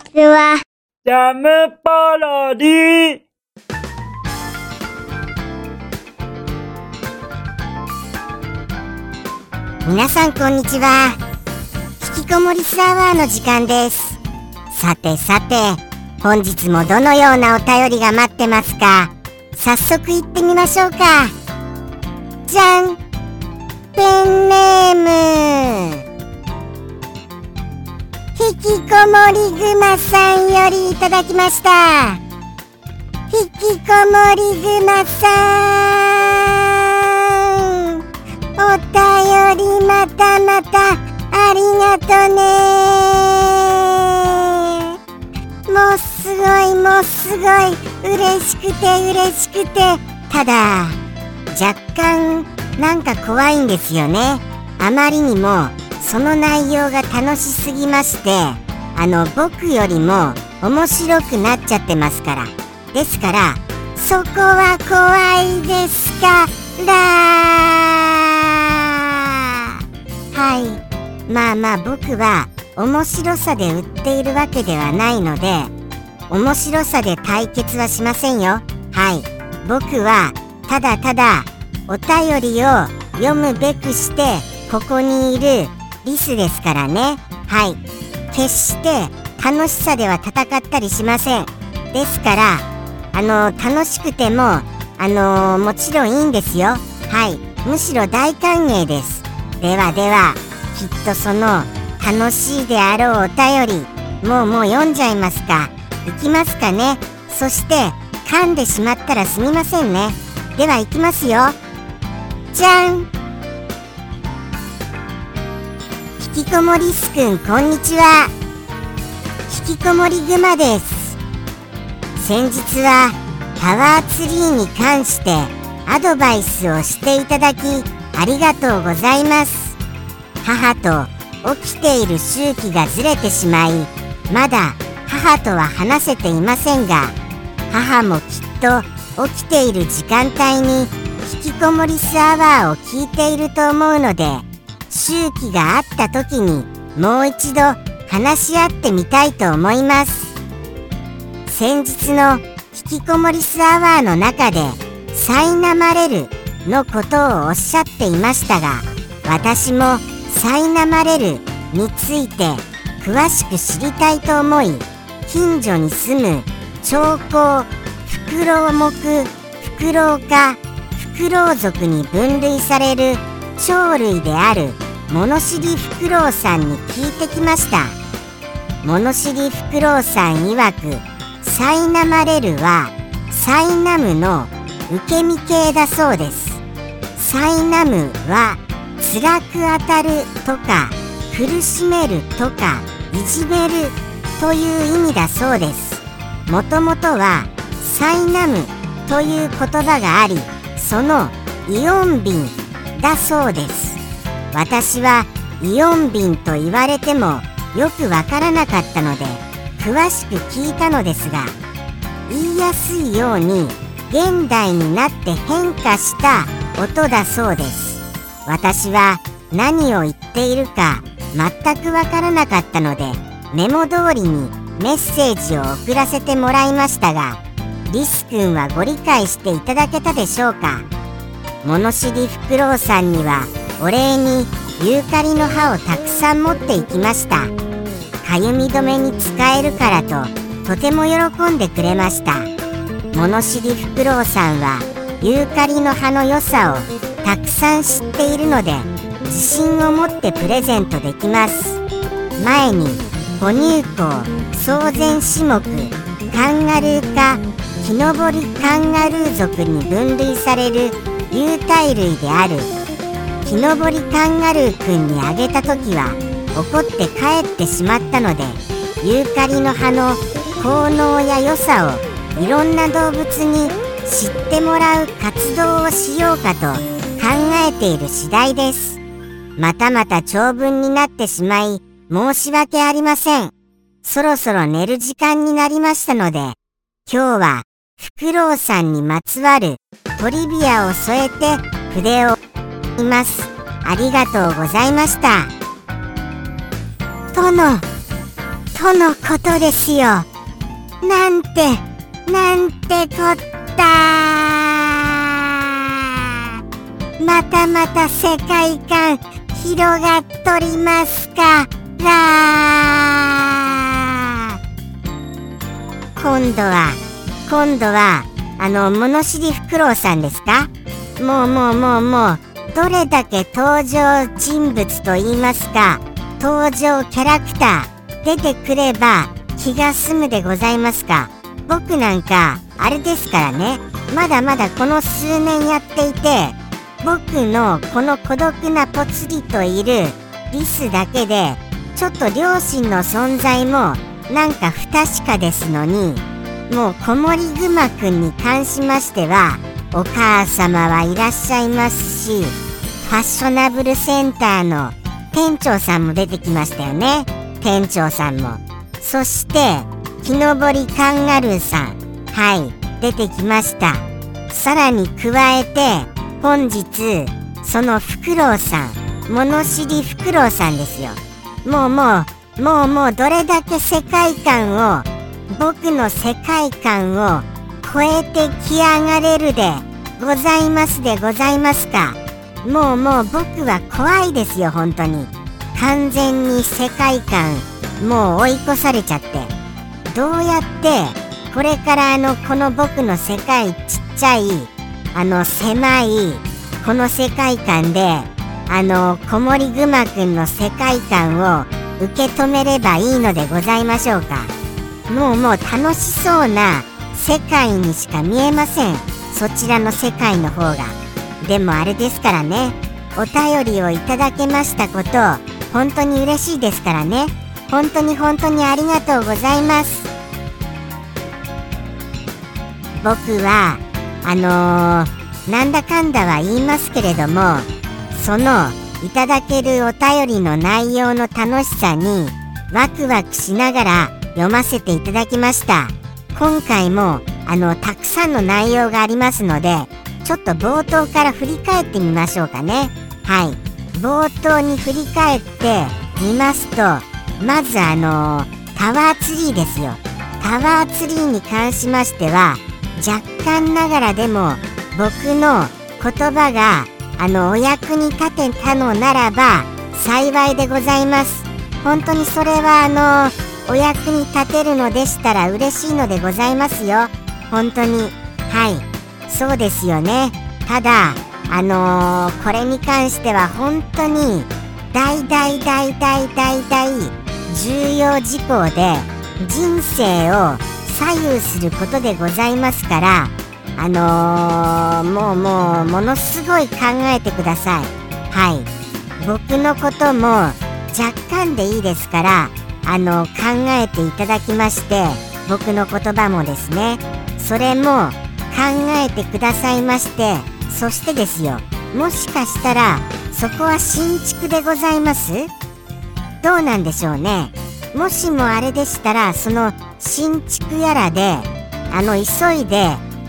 ちは。ジャムパロディ。皆さんこんにちは。引きこもりスアワーの時間です。さてさて本日もどのようなお便りが待ってますか？早速行ってみましょうか。じゃん。ペンネーム引きこもりぐまさんよりいただきました。引きこもりぐまさん。お便りまたまたありがとね。もうすごいもうすごい嬉しくて嬉しくて。ただ若干なんか怖いんですよね。あまりにもその内容が楽しすぎましてあの僕よりも面白くなっちゃってますから。ですからそこは怖いですから。はい。まあまあ僕は面白さで売っているわけではないので面白さで対決はしませんよ。はい。僕はただただお便りを読むべくしてここにいるリスですからね。はい。決して楽しさでは戦ったりしません。ですからあの楽しくてもあのもちろんいいんですよ。はい。むしろ大歓迎です。ではではきっとその楽しいであろうお便りもうもう読んじゃいますか。いきますかね。そして噛んでしまったらすみませんね。ではいきますよ。じゃん。引きこもりすくんこんにちは。引きこもりぐまです。先日はタワーツリーに関してアドバイスをしていただきありがとうございます。母と起きている周期がずれてしまいまだ母とは話せていませんが母もきっと起きている時間帯に引きこもりスアワーを聞いていると思うので周期があった時にもう一度話し合ってみたいと思います。先日の引きこもりスアワーの中で「さいなまれる」のことをおっしゃっていましたが私も「さいなまれる」について詳しく知りたいと思い近所に住む長江フクロウ目フクロウ科フクロウ属に分類される鳥類であるモノシリフクロウさんに聞いてきました。モノシリフクロウさん曰くサイナマレルはサイナムの受け身系だそうです。サイナムは辛く当たるとか苦しめるとかいじめるという意味だそうです。もともとはサイナムという言葉がありそのイオン瓶だそうです。私はイオン瓶と言われてもよくわからなかったので詳しく聞いたのですが言いやすいように現代になって変化した音だそうです。私は何を言っているか全くわからなかったのでメモ通りにメッセージを送らせてもらいましたがリス君はご理解していただけたでしょうか？物知りフクロウさんにはお礼にユーカリの葉をたくさん持っていきました。かゆみ止めに使えるからととても喜んでくれました。物知りフクロウさんはユーカリの葉の良さをたくさん知っているので自信を持ってプレゼントできます。前に哺乳綱草前種目カンガルー科木登りカンガルー族に分類される有袋類である木登りカンガルーくんにあげた時は怒って帰ってしまったのでユーカリの葉の効能や良さをいろんな動物に知ってもらう活動をしようかと考えている次第です。またまた長文になってしまい申し訳ありません。そろそろ寝る時間になりましたので今日はフクロウさんにまつわるトリビアを添えて筆をいます。ありがとうございました。殿とのことですよ。なんてなんてこったまたまた世界観広がっとりますから今度は今度はあの物知りフクロウさんですか？もうもうもうもう。どれだけ登場人物と言いますか登場キャラクター出てくれば気が済むでございますか。僕なんかあれですからね。まだまだこの数年やっていて僕のこの孤独なぽつりといるリスだけでちょっと両親の存在もなんか不確かですのにもう子守ぐまくんに関しましてはお母様はいらっしゃいますしファッショナブルセンターの店長さんも出てきましたよね。店長さんも。そして木登りカンガルーさん。はい出てきました。さらに加えて本日そのフクロウさん。物知りフクロウさんですよ。もうもうもうもうどれだけ世界観を僕の世界観を超えてき上がれるでございますでございますか。もうもう僕は怖いですよ本当に。完全に世界観もう追い越されちゃって。どうやってこれからあのこの僕の世界ちっちゃいあの狭いこの世界観であの子守ぐまくんの世界観を受け止めればいいのでございましょうか。もうもう楽しそうな世界にしか見えません。そちらの世界の方が。でもあれですからね。お便りをいただけましたこと本当に嬉しいですからね。本当に本当にありがとうございます。僕はあのー、なんだかんだは言いますけれどもそのいただけるお便りの内容の楽しさにワクワクしながら読ませていただきました。今回もあのたくさんの内容がありますのでちょっと冒頭から振り返ってみましょうかね。はい。冒頭に振り返ってみますとまずあのタワーツリーですよ。タワーツリーに関しましては若干ながらでも僕の言葉があのお役に立てたのならば幸いでございます。本当にそれはあのお役に立てるのでしたら嬉しいのでございますよ。本当に。はい。そうですよね。ただあのー、これに関しては本当に大大大大大大重要事項で人生を左右することでございますからあのー、もうもうものすごい考えてください。はい。僕のことも若干でいいですからあの考えていただきまして僕の言葉もですねそれも考えてくださいましてそしてですよもしかしたらそこは新築でございます？どうなんでしょうね。もしもあれでしたらその新築やらであの急いで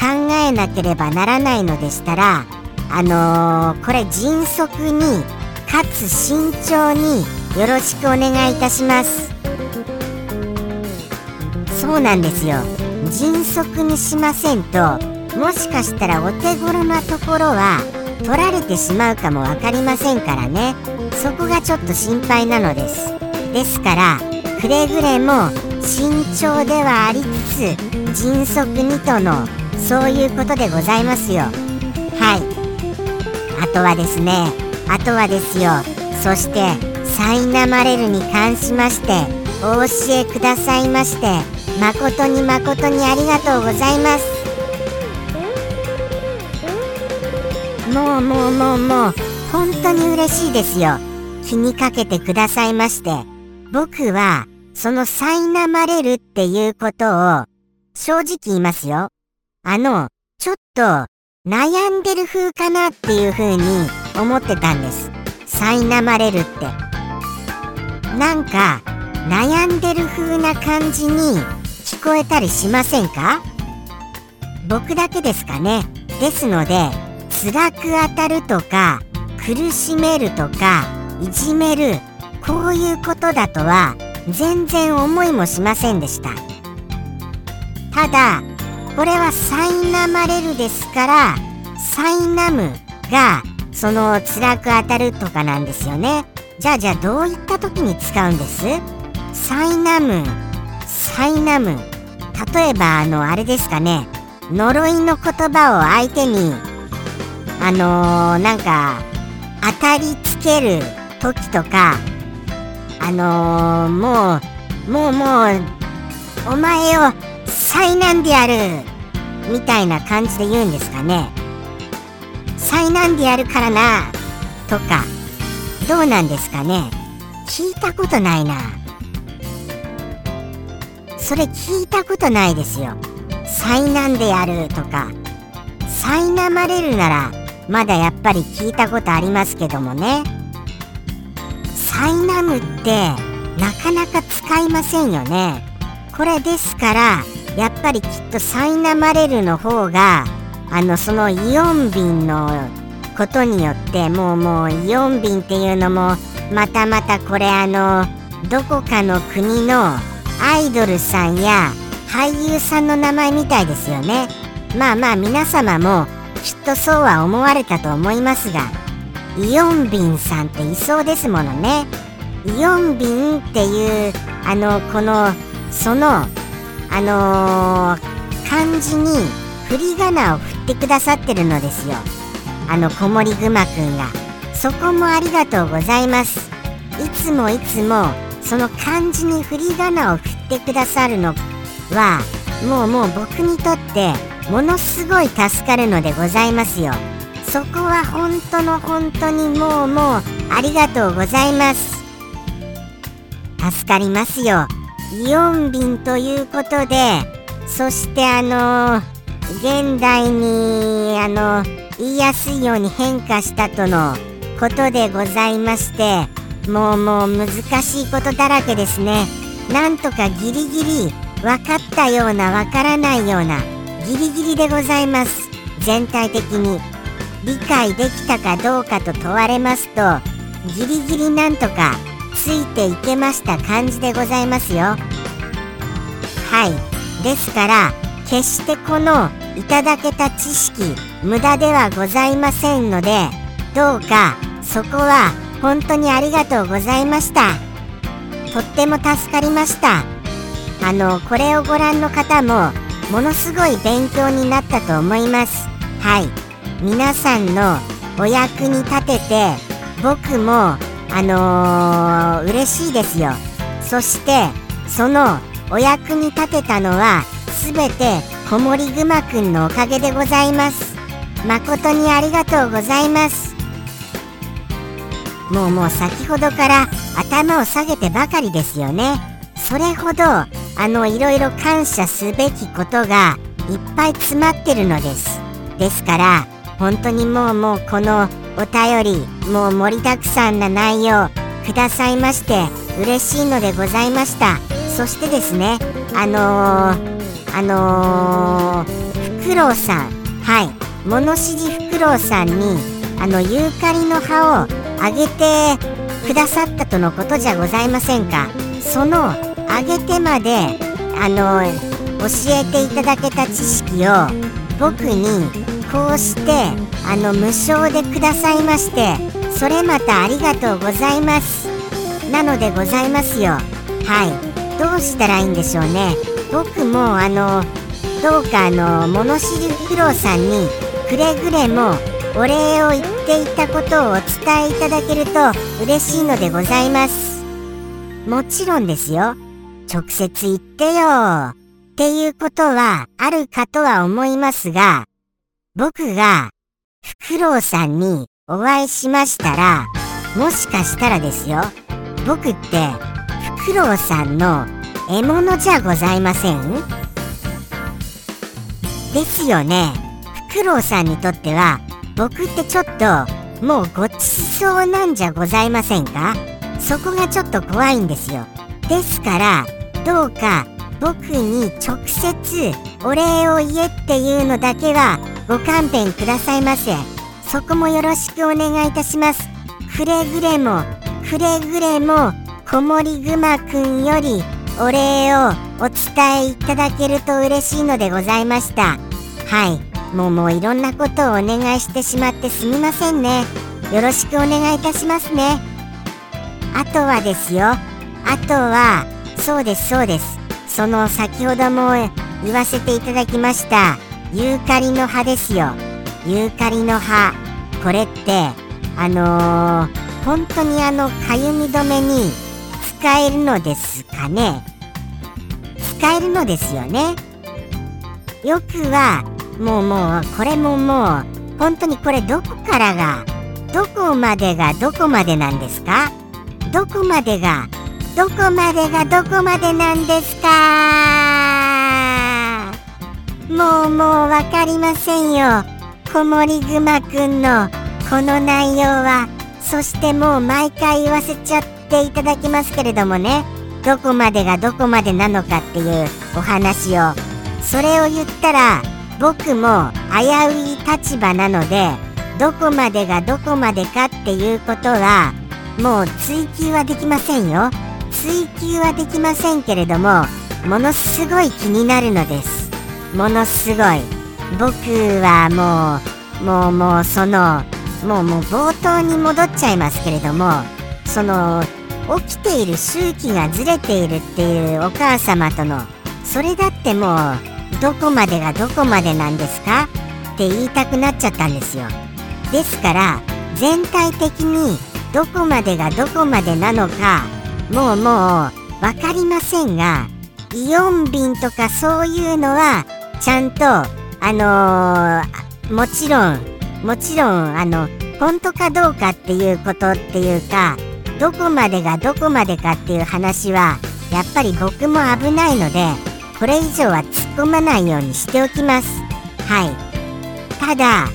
考えなければならないのでしたらあのー、これ迅速にかつ慎重によろしくお願いいたします。そうなんですよ。迅速にしませんともしかしたらお手頃なところは取られてしまうかも分かりませんからね。そこがちょっと心配なのです。ですからくれぐれも慎重ではありつつ迅速にとのそういうことでございますよ。はい。あとはですねあとはですよ。そしてサイナマレルに関しましてお教えくださいまして誠に誠にありがとうございます。もうもうもうもう。本当に嬉しいですよ。気にかけてくださいまして。僕はその苛まれるっていうことを正直言いますよ。あのちょっと悩んでる風かなっていう風に思ってたんです。苛まれるって。なんか悩んでる風な感じに聞こえたりしませんか？僕だけですかね？ですので辛く当たるとか苦しめるとかいじめるこういうことだとは全然思いもしませんでした。ただこれはサイナマレルですからサイナムがその辛く当たるとかなんですよね。じゃあじゃあどういった時に使うんです？サイナムサイナム例えばあのあれですかね。呪いの言葉を相手にあのー、なんか当たりつける時とかあのー、もうもうもうお前を災難でやるみたいな感じで言うんですかね。災難でやるからなとかどうなんですかね。聞いたことないな。それ聞いたことないですよ。災難でやるとか。苛まれるならまだやっぱり聞いたことありますけどもね。苛むってなかなか使いませんよね。これですからやっぱりきっと苛まれるの方があのそのイオン瓶のことによってもうもうイオン瓶っていうのもまたまたこれあのどこかの国のアイドルさんや俳優さんの名前みたいですよね。まあまあ皆様もきっとそうは思われたと思いますがイオンビンさんっていそうですものね。イオンビンっていうあのこのそのあのー、漢字に振り仮名を振ってくださってるのですよ。あの子守ぐまくんが。そこもありがとうございます。いつもいつもその漢字に振り仮名を振ってくださるのはもうもう僕にとってものすごい助かるのでございますよ。そこは本当の本当にもうもうありがとうございます。助かりますよ。イオン便ということでそしてあの現代にあの言いやすいように変化したとのことでございましてもうもう難しいことだらけですね。なんとかギリギリ分かったような分からないようなギリギリでございます。全体的に理解できたかどうかと問われますとギリギリなんとかついていけました感じでございますよ。はい。ですから決してこのいただけた知識無駄ではございませんのでどうかそこは本当にありがとうございました。とっても助かりました。あのこれをご覧の方もものすごい勉強になったと思います。はい。皆さんのお役に立てて僕もあのー、嬉しいですよ。そしてそのお役に立てたのは全て子守ぐまくんのおかげでございます。誠にありがとうございます。もうもう先ほどから頭を下げてばかりですよね。それほどあのいろいろ感謝すべきことがいっぱい詰まってるのです。ですから本当にもうもうこのお便りもう盛りだくさんな内容くださいまして嬉しいのでございました。そしてですねあのー、あのー、フクロウさんはい物知りフクロウさんにあのユーカリの葉をあげてくださったとのことじゃございませんか？そのあげてまであの教えていただけた知識を僕にこうしてあの無償でくださいましてそれまたありがとうございます。なのでございますよ。はい。どうしたらいいんでしょうね。僕もあのどうかあの物知りフクロウさんにくれぐれもお礼を言っていたことをお伝えいただけると嬉しいのでございます。もちろんですよ。直接言ってよ。っていうことはあるかとは思いますが僕がフクロウさんにお会いしましたらもしかしたらですよ。僕ってフクロウさんの獲物じゃございません？ですよね。フクロウさんにとっては僕ってちょっともうごちそうなんじゃございませんか？そこがちょっと怖いんですよ。ですからどうか僕に直接お礼を言えっていうのだけはご勘弁くださいませ。そこもよろしくお願いいたします。くれぐれもくれぐれも子守ぐまくんよりお礼をお伝えいただけると嬉しいのでございました。はい。もうもういろんなことをお願いしてしまってすみませんね。よろしくお願いいたしますね。あとはですよ。あとはそうですそうです。その先ほども言わせていただきましたユーカリの葉ですよ。ユーカリの葉。これってあのー、本当にあのかゆみ止めに使えるのですかね？使えるのですよね。よくはもうもうこれももう本当にこれどこからがどこまでがどこまでなんですか？どこまでがどこまでがどこまでなんですか？もうもうわかりませんよ。子守ぐまくんのこの内容はそしてもう毎回言わせちゃっていただきますけれどもね。どこまでがどこまでなのかっていうお話をそれを言ったら僕も危うい立場なのでどこまでがどこまでかっていうことはもう追求はできませんよ。追求はできませんけれどもものすごい気になるのです。ものすごい。僕はもうもうもうそのもうもう冒頭に戻っちゃいますけれどもその起きている周期がずれているっていうお母様とのそれだってもうどこまでがどこまでなんですか？って言いたくなっちゃったんですよ。ですから全体的にどこまでがどこまでなのかもうもう分かりませんがイオン瓶とかそういうのはちゃんとあのー、もちろんもちろんあの本当かどうかっていうことっていうかどこまでがどこまでかっていう話はやっぱり僕も危ないのでこれ以上は突込まないようにしておきます。はい。ただ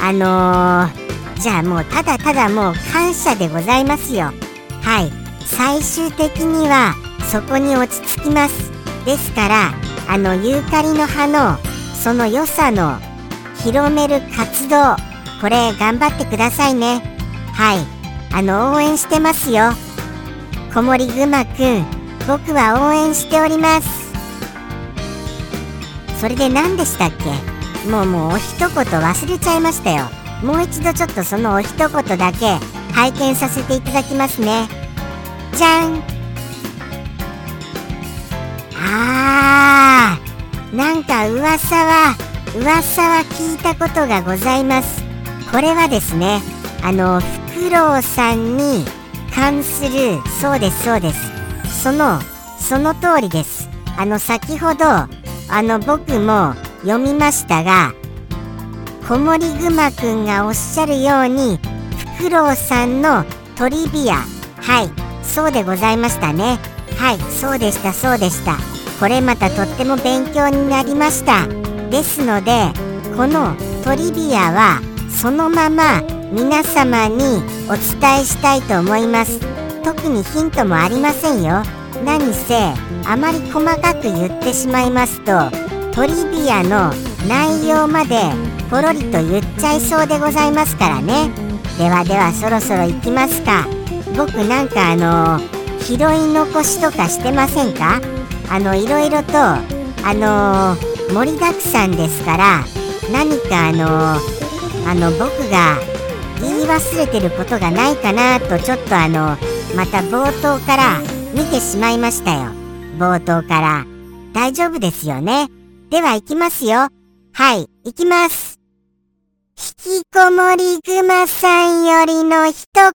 あのー、じゃあもうただただもう感謝でございますよ。はい。最終的にはそこに落ち着きます。ですからあのユーカリの葉のその良さの広める活動これ頑張ってくださいね。はい。あの応援してますよ。子守ぐまくん僕は応援しております。それで何でしたっけ？もうもうお一言忘れちゃいましたよ。もう一度ちょっとそのお一言だけ拝見させていただきますね。じゃん。あー。なんか噂は噂は聞いたことがございます。これはですねあのフクロウさんに関するそうですそうです。そのその通りです。あの先ほどあの僕も読みましたが子守ぐまくんがおっしゃるようにフクロウさんのトリビア。はい。そうでございましたね。はい。そうでしたそうでした。これまたとっても勉強になりました。ですのでこのトリビアはそのまま皆様にお伝えしたいと思います。特にヒントもありませんよ。何せあまり細かく言ってしまいますとトリビアの内容までポロリと言っちゃいそうでございますからね。ではではそろそろ行きますか。僕なんかあの拾い残しとかしてませんか？あのいろいろとあの盛りだくさんですから何かあのあの僕が言い忘れてることがないかなとちょっとあのまた冒頭から見てしまいましたよ。冒頭から。大丈夫ですよね。では行きますよ。はい行きます。引きこもりぐまさんよりの一言。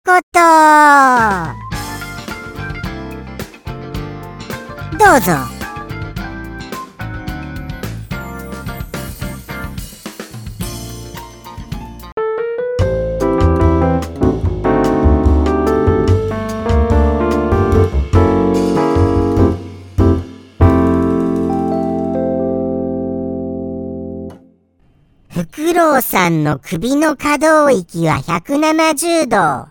どうぞ。フクロウさんの首の可動域は170度。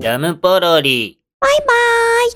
ジャムポロリ。バイバーイ。